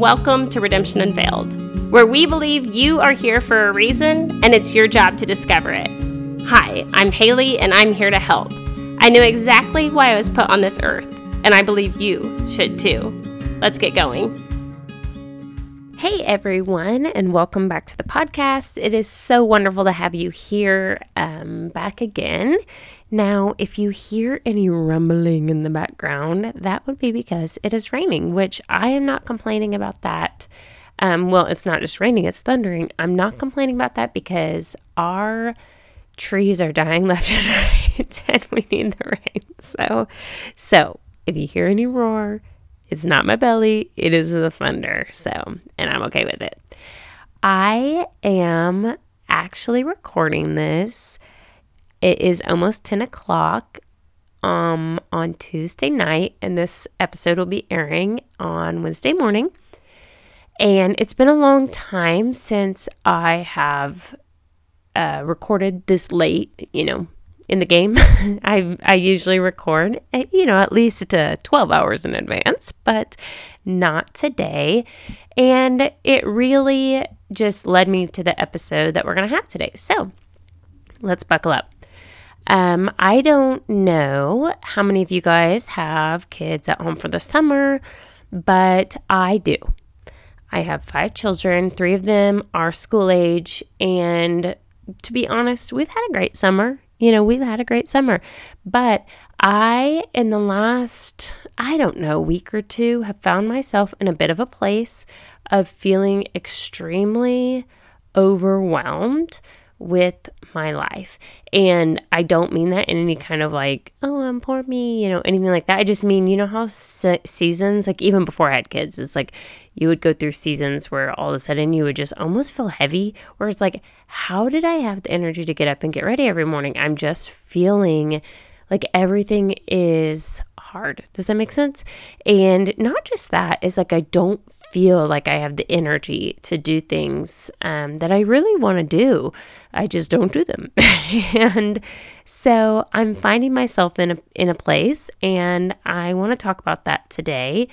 Welcome to Redemption Unveiled, where we believe you are here for a reason and it's your job to discover it. Hi, I'm Haley and I'm here to help. I know exactly why I was put on this earth, and I believe you should too. Let's get going. Hey everyone, and welcome back to the podcast. It is so wonderful to have you here um, back again. Now, if you hear any rumbling in the background, that would be because it is raining, which I am not complaining about that. Um, well, it's not just raining, it's thundering. I'm not complaining about that because our trees are dying left and right and we need the rain. So, so if you hear any roar, it's not my belly, it is the thunder. So, and I'm okay with it. I am actually recording this it is almost 10 o'clock um, on Tuesday night, and this episode will be airing on Wednesday morning. And it's been a long time since I have uh, recorded this late, you know, in the game. I I usually record, eh, you know, at least uh, 12 hours in advance, but not today. And it really just led me to the episode that we're going to have today. So let's buckle up. Um, I don't know how many of you guys have kids at home for the summer, but I do. I have five children, three of them are school age, and to be honest, we've had a great summer. You know, we've had a great summer, but I, in the last, I don't know, week or two, have found myself in a bit of a place of feeling extremely overwhelmed with my life. And I don't mean that in any kind of like, oh, I'm poor me, you know, anything like that. I just mean, you know, how se- seasons, like even before I had kids, it's like you would go through seasons where all of a sudden you would just almost feel heavy, where it's like, how did I have the energy to get up and get ready every morning? I'm just feeling like everything is hard. Does that make sense? And not just that, is like I don't feel like I have the energy to do things um, that I really want to do. I just don't do them. and so I'm finding myself in a, in a place, and I want to talk about that today.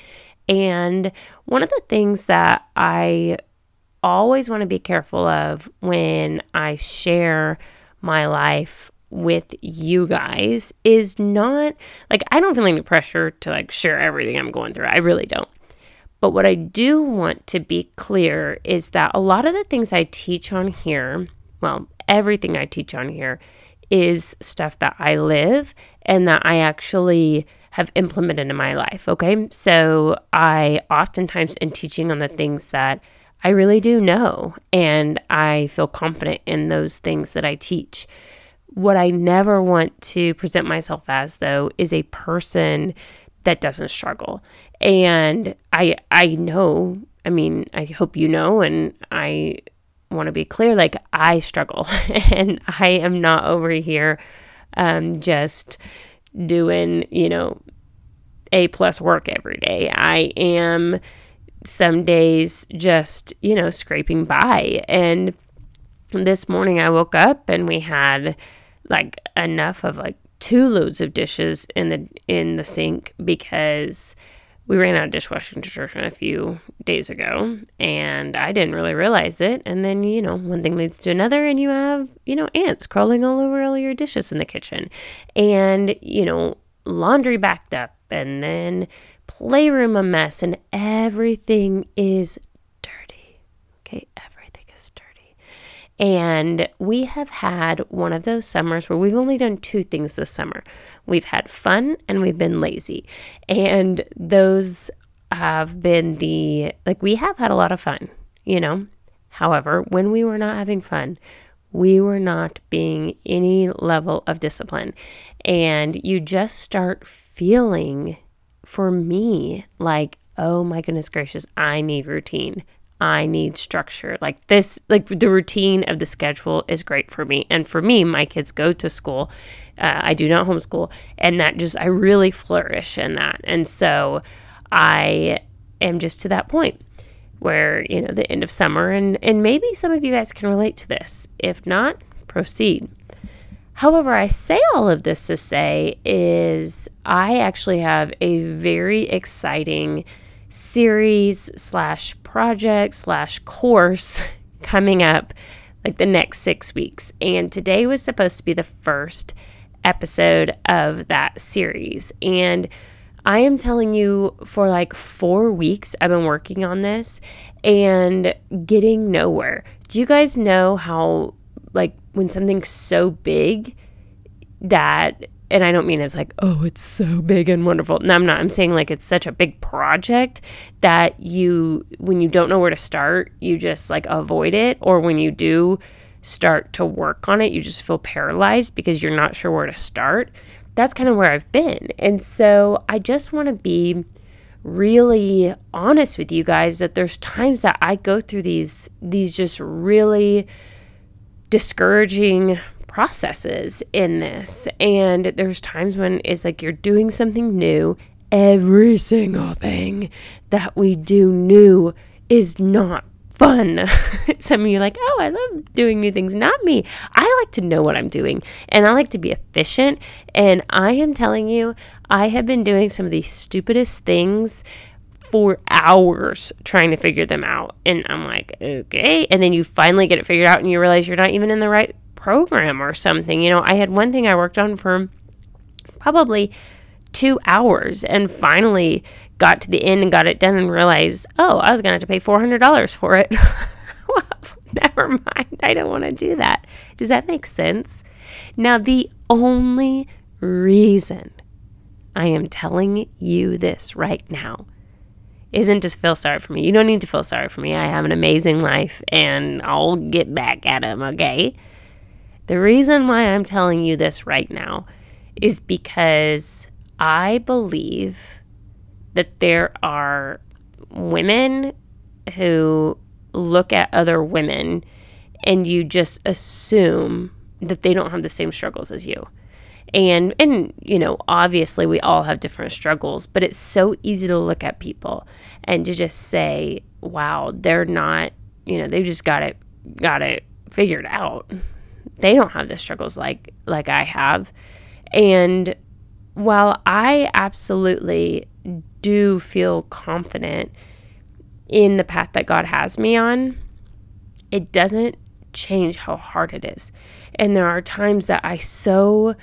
And one of the things that I always want to be careful of when I share my life with you guys is not like I don't feel any pressure to like share everything I'm going through. I really don't. But what I do want to be clear is that a lot of the things I teach on here, well, everything I teach on here is stuff that I live and that I actually have implemented in my life. Okay. So I oftentimes am teaching on the things that I really do know and I feel confident in those things that I teach. What I never want to present myself as, though, is a person that doesn't struggle. And I I know, I mean, I hope you know and I want to be clear like I struggle and I am not over here um just doing, you know, A plus work every day. I am some days just, you know, scraping by and this morning I woke up and we had like enough of like two loads of dishes in the in the sink because we ran out of dishwashing detergent a few days ago and I didn't really realize it. And then, you know, one thing leads to another and you have, you know, ants crawling all over all your dishes in the kitchen. And, you know, laundry backed up and then playroom a mess and everything is dirty. Okay, and we have had one of those summers where we've only done two things this summer we've had fun and we've been lazy. And those have been the, like, we have had a lot of fun, you know. However, when we were not having fun, we were not being any level of discipline. And you just start feeling, for me, like, oh my goodness gracious, I need routine. I need structure. Like this, like the routine of the schedule is great for me. And for me, my kids go to school. Uh, I do not homeschool. And that just, I really flourish in that. And so I am just to that point where, you know, the end of summer, and, and maybe some of you guys can relate to this. If not, proceed. However, I say all of this to say is I actually have a very exciting series slash project slash course coming up like the next six weeks. And today was supposed to be the first episode of that series. And I am telling you, for like four weeks, I've been working on this and getting nowhere. Do you guys know how, like, when something's so big that and I don't mean it's like, oh, it's so big and wonderful. No, I'm not. I'm saying like it's such a big project that you, when you don't know where to start, you just like avoid it. Or when you do start to work on it, you just feel paralyzed because you're not sure where to start. That's kind of where I've been. And so I just want to be really honest with you guys that there's times that I go through these these just really discouraging processes in this. And there's times when it's like you're doing something new. Every single thing that we do new is not fun. Some of you are like, oh, I love doing new things. Not me. I like to know what I'm doing and I like to be efficient. And I am telling you, I have been doing some of the stupidest things for hours trying to figure them out. And I'm like, okay. And then you finally get it figured out and you realize you're not even in the right program or something. You know, I had one thing I worked on for probably two hours and finally got to the end and got it done and realized, oh, I was going to have to pay $400 for it. well, never mind. I don't want to do that. Does that make sense? Now, the only reason I am telling you this right now isn't to feel sorry for me. You don't need to feel sorry for me. I have an amazing life and I'll get back at him, okay? The reason why I'm telling you this right now is because I believe that there are women who look at other women and you just assume that they don't have the same struggles as you. And and you know, obviously we all have different struggles, but it's so easy to look at people and to just say, "Wow, they're not, you know, they've just got it got it figured out." They don't have the struggles like like I have. And while I absolutely do feel confident in the path that God has me on, it doesn't change how hard it is. And there are times that I so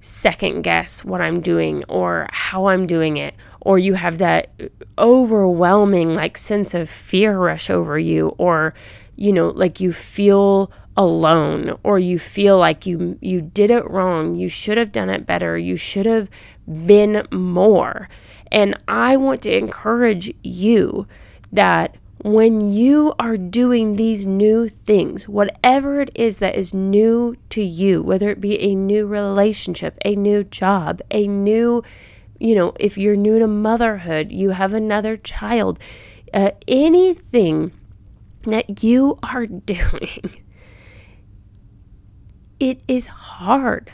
second guess what I'm doing or how I'm doing it, or you have that overwhelming like sense of fear rush over you, or you know, like you feel alone or you feel like you you did it wrong you should have done it better you should have been more. And i want to encourage you that when you are doing these new things whatever it is that is new to you whether it be a new relationship a new job a new you know if you're new to motherhood you have another child uh, anything that you are doing it is hard.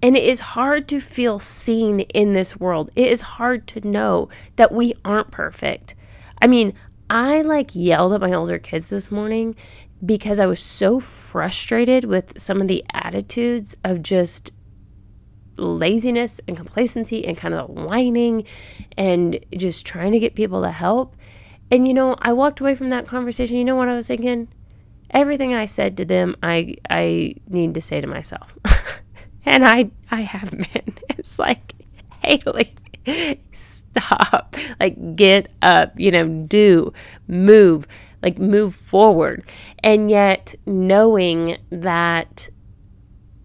And it is hard to feel seen in this world. It is hard to know that we aren't perfect. I mean, I like yelled at my older kids this morning because I was so frustrated with some of the attitudes of just laziness and complacency and kind of whining and just trying to get people to help. And you know, I walked away from that conversation. You know what I was thinking? Everything I said to them, I I need to say to myself, and I I have been. It's like Haley, stop, like get up, you know, do move, like move forward, and yet knowing that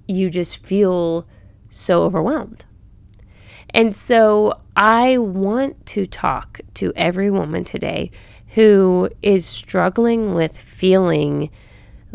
you just feel so overwhelmed. And so I want to talk to every woman today who is struggling with feeling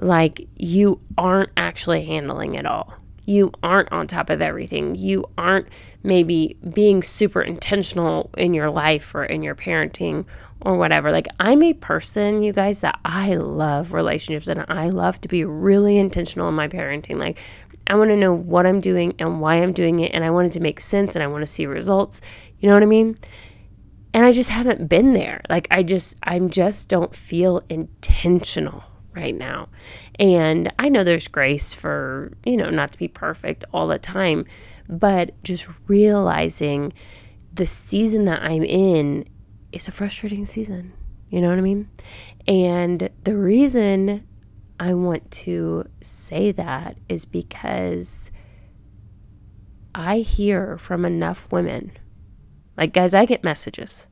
like you aren't actually handling it all. You aren't on top of everything. You aren't maybe being super intentional in your life or in your parenting or whatever. Like, I'm a person, you guys, that I love relationships and I love to be really intentional in my parenting. Like, I want to know what I'm doing and why I'm doing it, and I want it to make sense and I want to see results. You know what I mean? And I just haven't been there. Like I just I'm just don't feel intentional right now. And I know there's grace for, you know, not to be perfect all the time, but just realizing the season that I'm in is a frustrating season. You know what I mean? And the reason I want to say that is because I hear from enough women. Like, guys, I get messages.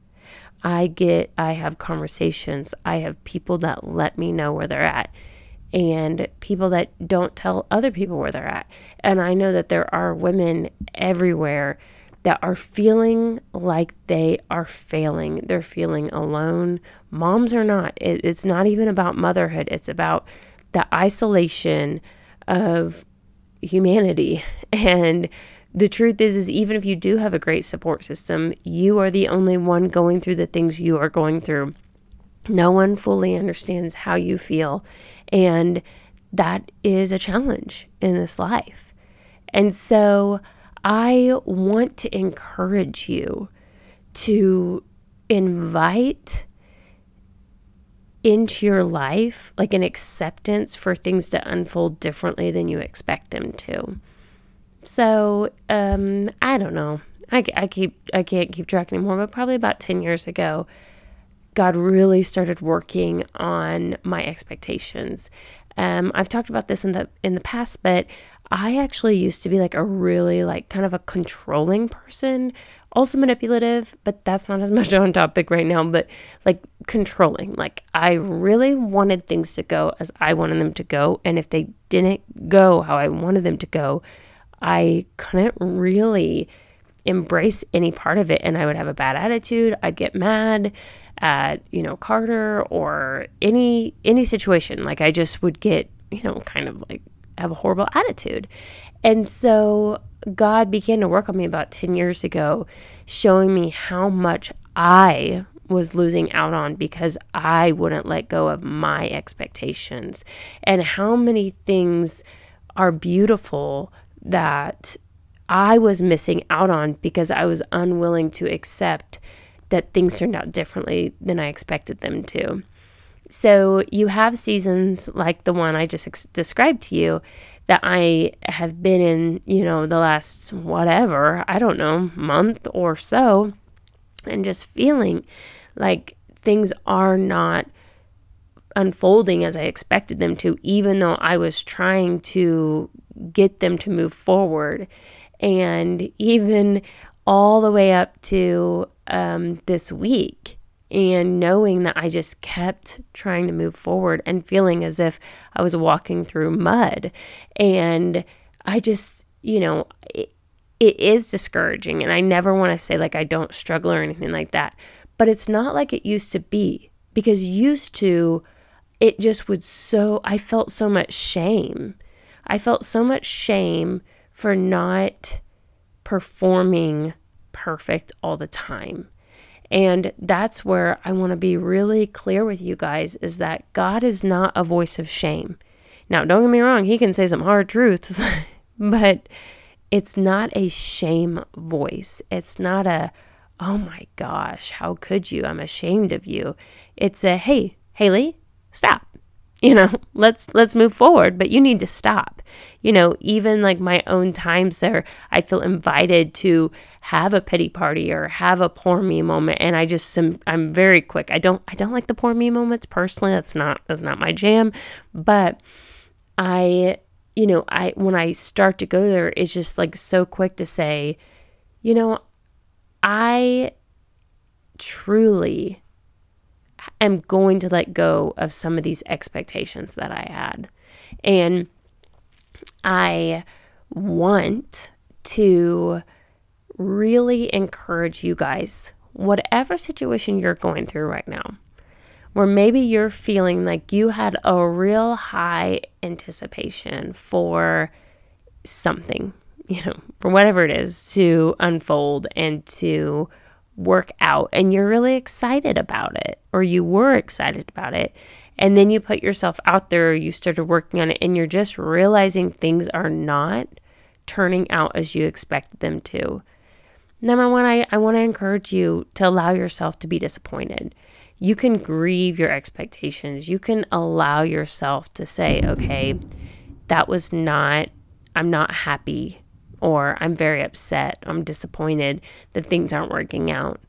I get, I have conversations. I have people that let me know where they're at and people that don't tell other people where they're at. And I know that there are women everywhere that are feeling like they are failing. They're feeling alone. Moms are not. It, it's not even about motherhood, it's about the isolation of humanity. And the truth is is even if you do have a great support system, you are the only one going through the things you are going through. No one fully understands how you feel. And that is a challenge in this life. And so I want to encourage you to invite into your life like an acceptance for things to unfold differently than you expect them to. So, um, I don't know. I, I keep I can't keep track anymore, but probably about 10 years ago, God really started working on my expectations. Um, I've talked about this in the in the past, but I actually used to be like a really like kind of a controlling person, also manipulative, but that's not as much on topic right now, but like controlling. Like I really wanted things to go as I wanted them to go, and if they didn't go how I wanted them to go, I couldn't really embrace any part of it and I would have a bad attitude. I'd get mad at, you know, Carter or any any situation. Like I just would get, you know, kind of like have a horrible attitude. And so God began to work on me about 10 years ago, showing me how much I was losing out on because I wouldn't let go of my expectations and how many things are beautiful that I was missing out on because I was unwilling to accept that things turned out differently than I expected them to. So you have seasons like the one I just ex- described to you that I have been in, you know, the last whatever, I don't know, month or so, and just feeling like things are not unfolding as I expected them to, even though I was trying to get them to move forward. And even all the way up to um, this week, and knowing that I just kept trying to move forward and feeling as if I was walking through mud. And I just, you know, it, it is discouraging. And I never want to say like I don't struggle or anything like that. But it's not like it used to be because used to, it just would so, I felt so much shame. I felt so much shame for not performing perfect all the time. And that's where I want to be really clear with you guys is that God is not a voice of shame. Now, don't get me wrong, he can say some hard truths, but it's not a shame voice. It's not a, oh my gosh, how could you? I'm ashamed of you. It's a, hey, Haley, stop you know let's let's move forward but you need to stop. You know even like my own times there i feel invited to have a pity party or have a poor me moment and i just am, i'm very quick. I don't i don't like the poor me moments personally. That's not that's not my jam but i you know i when i start to go there it's just like so quick to say you know i truly am going to let go of some of these expectations that I had. And I want to really encourage you guys, whatever situation you're going through right now, where maybe you're feeling like you had a real high anticipation for something, you know, for whatever it is to unfold and to work out and you're really excited about it or you were excited about it and then you put yourself out there you started working on it and you're just realizing things are not turning out as you expected them to. Number one i, I want to encourage you to allow yourself to be disappointed. You can grieve your expectations. You can allow yourself to say okay that was not i'm not happy or I'm very upset, I'm disappointed that things aren't working out.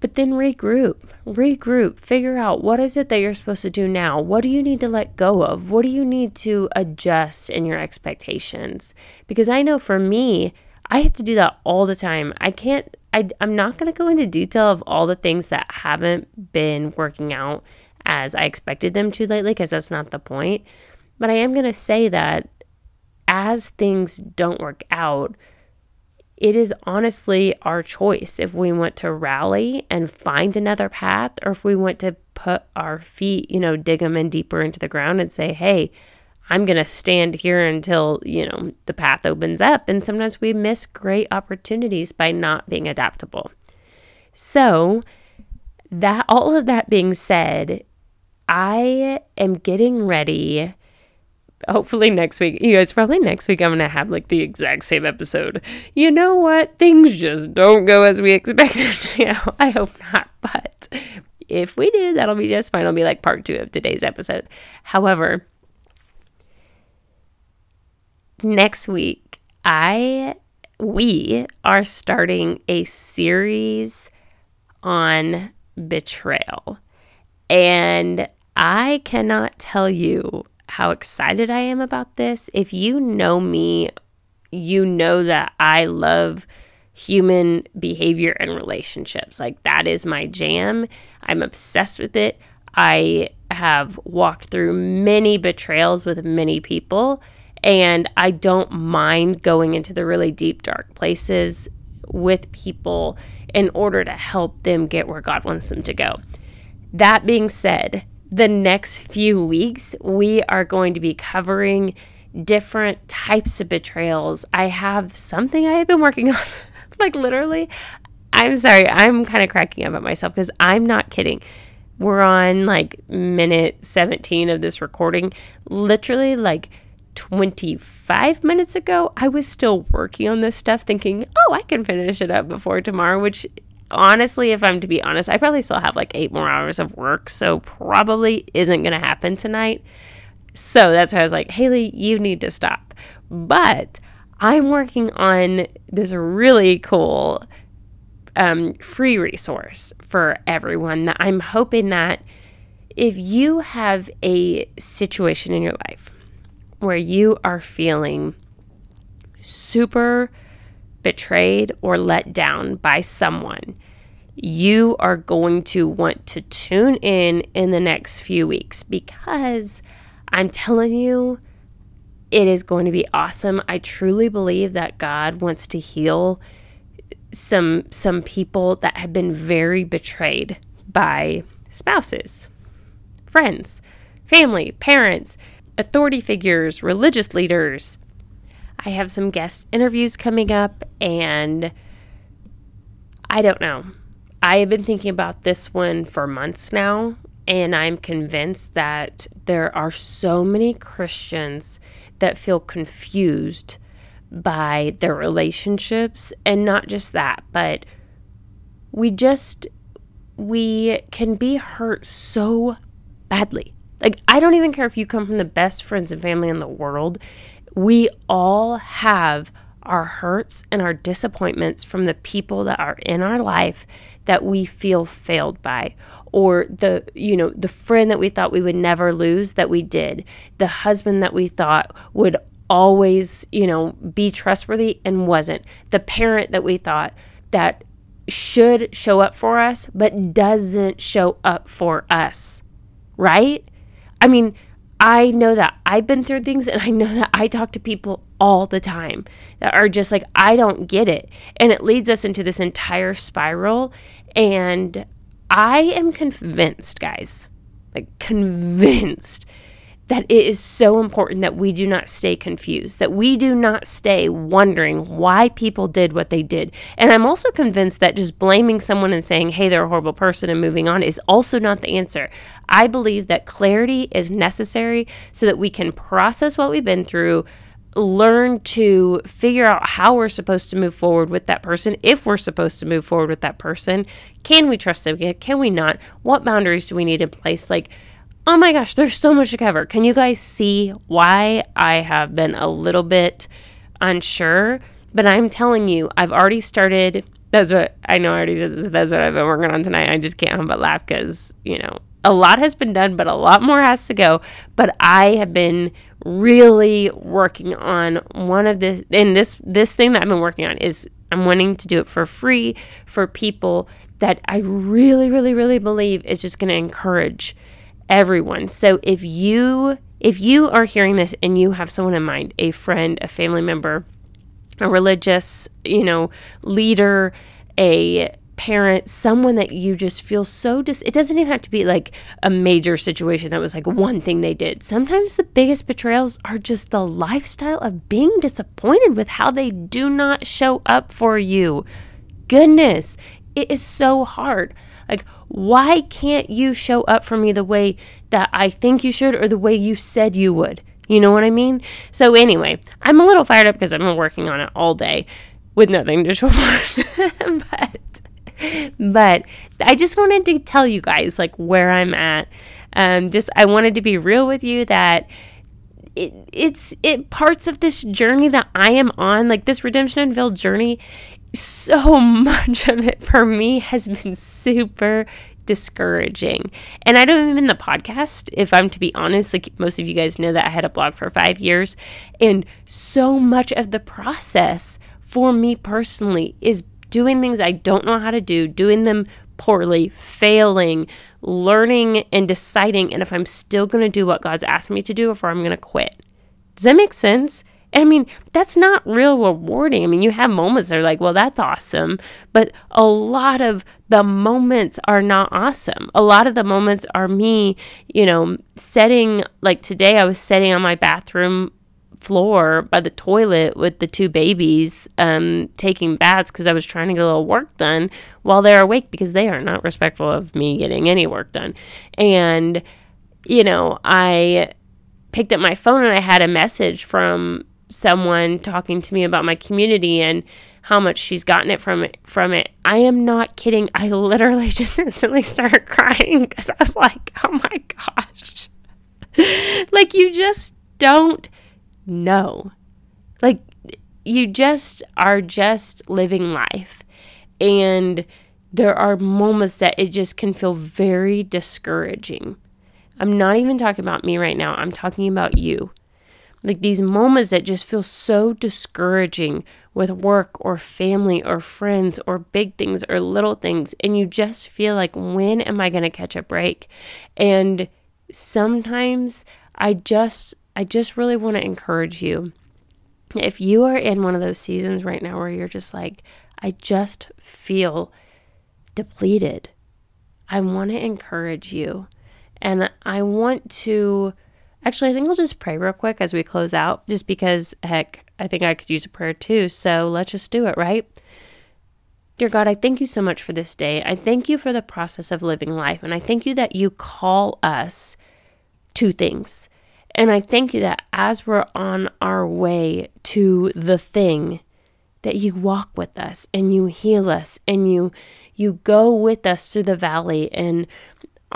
But then regroup, regroup, figure out what is it that you're supposed to do now? What do you need to let go of? What do you need to adjust in your expectations? Because I know for me, I have to do that all the time. I can't, I, I'm not going to go into detail of all the things that haven't been working out as I expected them to lately, because that's not the point. But I am going to say that as things don't work out, it is honestly our choice if we want to rally and find another path or if we want to put our feet, you know, dig them in deeper into the ground and say, hey, I'm going to stand here until, you know, the path opens up. And sometimes we miss great opportunities by not being adaptable. So, that all of that being said, I am getting ready hopefully next week, you guys, probably next week, I'm going to have like the exact same episode. You know what? Things just don't go as we expected. you know, I hope not. But if we do, that'll be just fine. It'll be like part two of today's episode. However, next week, I, we are starting a series on betrayal. And I cannot tell you how excited I am about this. If you know me, you know that I love human behavior and relationships. Like that is my jam. I'm obsessed with it. I have walked through many betrayals with many people, and I don't mind going into the really deep, dark places with people in order to help them get where God wants them to go. That being said, the next few weeks, we are going to be covering different types of betrayals. I have something I have been working on, like literally. I'm sorry, I'm kind of cracking up at myself because I'm not kidding. We're on like minute 17 of this recording. Literally, like 25 minutes ago, I was still working on this stuff, thinking, oh, I can finish it up before tomorrow, which honestly, if I'm to be honest, I probably still have like eight more hours of work, so probably isn't going to happen tonight. So that's why I was like, Haley, you need to stop. But I'm working on this really cool um, free resource for everyone that I'm hoping that if you have a situation in your life where you are feeling super betrayed or let down by someone, you are going to want to tune in in the next few weeks because I'm telling you, it is going to be awesome. I truly believe that God wants to heal some some people that have been very betrayed by spouses, friends, family, parents, authority figures, religious leaders, I have some guest interviews coming up, and I don't know. I have been thinking about this one for months now, and I'm convinced that there are so many Christians that feel confused by their relationships. And not just that, but we just, we can be hurt so badly. Like, I don't even care if you come from the best friends and family in the world we all have our hurts and our disappointments from the people that are in our life that we feel failed by or the you know the friend that we thought we would never lose that we did the husband that we thought would always you know be trustworthy and wasn't the parent that we thought that should show up for us but doesn't show up for us right? I mean I know that I've been through things and I know that I talk to people all the time that are just like, I don't get it. And it leads us into this entire spiral. And I am convinced, guys, like convinced that it is so important that we do not stay confused, that we do not stay wondering why people did what they did. And I'm also convinced that just blaming someone and saying, hey, they're a horrible person and moving on is also not the answer. I believe that clarity is necessary so that we can process what we've been through. Learn to figure out how we're supposed to move forward with that person, if we're supposed to move forward with that person. Can we trust them? Can we not? What boundaries do we need in place? Like, Oh my gosh, there's so much to cover. Can you guys see why I have been a little bit unsure? But I'm telling you, I've already started that's what I know I already said this. That's what I've been working on tonight. I just can't help but laugh because, you know, a lot has been done, but a lot more has to go. But I have been really working on one of this and this this thing that I've been working on is I'm wanting to do it for free for people that I really, really, really believe is just going to encourage everyone. So if you if you are hearing this and you have someone in mind, a friend, a family member, a religious, you know, leader, a parent, someone that you just feel so dis it doesn't even have to be like a major situation that was like one thing they did. Sometimes the biggest betrayals are just the lifestyle of being disappointed with how they do not show up for you. Goodness, it is so hard. Like, why can't you show up for me the way that I think you should or the way you said you would? You know what I mean? So, anyway, I'm a little fired up because I've been working on it all day with nothing to show for it. but, but I just wanted to tell you guys like where I'm at. Um, just I wanted to be real with you that it, it's it parts of this journey that I am on, like this redemption unveiled journey, so much of it for me has been super discouraging. And I don't even the podcast, if I'm to be honest. Like most of you guys know that I had a blog for five years. And so much of the process for me personally is doing things I don't know how to do, doing them poorly, failing, learning and deciding and if I'm still going to do what God's asked me to do or if I'm going to quit. Does that make sense? I mean, that's not real rewarding. I mean, you have moments that are like, well, that's awesome. But a lot of the moments are not awesome. A lot of the moments are me, you know, setting, like today, I was sitting on my bathroom floor by the toilet with the two babies um, taking baths because I was trying to get a little work done while they're awake because they are not respectful of me getting any work done. And, you know, I picked up my phone and I had a message from someone talking to me about my community and how much she's gotten it from it from it. I am not kidding. I literally just instantly started crying because I was like, oh my gosh. like you just don't know. Like you just are just living life. And there are moments that it just can feel very discouraging. I'm not even talking about me right now. I'm talking about you. Like these moments that just feel so discouraging with work or family or friends or big things or little things. And you just feel like, when am I going to catch a break? And sometimes I just, I just really want to encourage you. If you are in one of those seasons right now where you're just like, I just feel depleted, I want to encourage you. And I want to Actually, I think I'll just pray real quick as we close out, just because, heck, I think I could use a prayer too. So let's just do it, right? Dear God, I thank you so much for this day. I thank you for the process of living life. And I thank you that you call us to things. And I thank you that as we're on our way to the thing, that you walk with us and you heal us and you you go with us through the valley and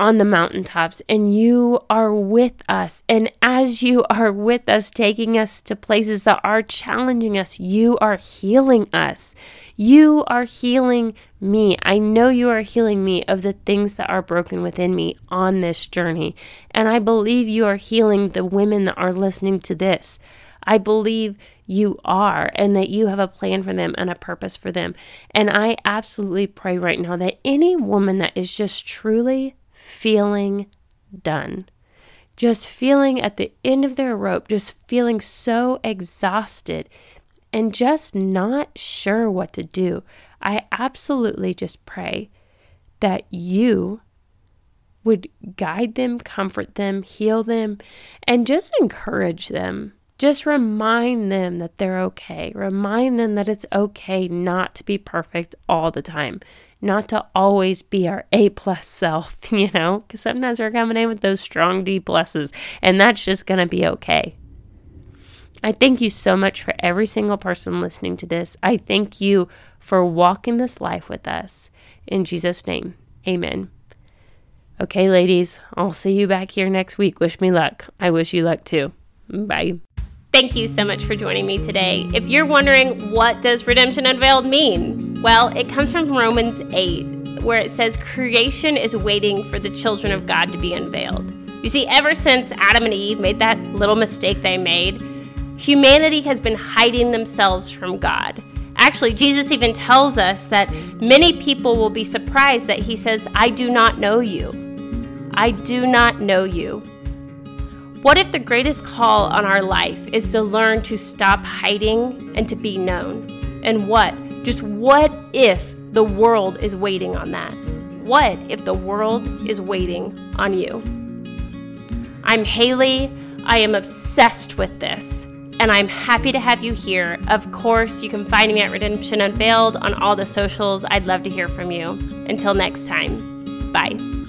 on the mountaintops and you are with us. And as you are with us, taking us to places that are challenging us, you are healing us. You are healing me. I know you are healing me of the things that are broken within me on this journey. And I believe you are healing the women that are listening to this. I believe you are and that you have a plan for them and a purpose for them. And I absolutely pray right now that any woman that is just truly feeling done. Just feeling at the end of their rope, just feeling so exhausted and just not sure what to do. I absolutely just pray that you would guide them, comfort them, heal them, and just encourage them just remind them that they're okay. Remind them that it's okay not to be perfect all the time, not to always be our A plus self, you know, because sometimes we're coming in with those strong D pluses, and that's just going to be okay. I thank you so much for every single person listening to this. I thank you for walking this life with us. In Jesus' name, amen. Okay, ladies, I'll see you back here next week. Wish me luck. I wish you luck too. Bye. Thank you so much for joining me today. If you're wondering what does Redemption Unveiled mean? Well, it comes from Romans 8, where it says creation is waiting for the children of God to be unveiled. You see, ever since Adam and Eve made that little mistake they made, humanity has been hiding themselves from God. Actually, Jesus even tells us that many people will be surprised that he says, I do not know you. I do not know you. What if the greatest call on our life is to learn to stop hiding and to be known? And what? Just what if the world is waiting on that? What if the world is waiting on you? I'm Haley. I am obsessed with this, and I'm happy to have you here. Of course, you can find me at Redemption Unveiled on all the socials. I'd love to hear from you. Until next time, bye.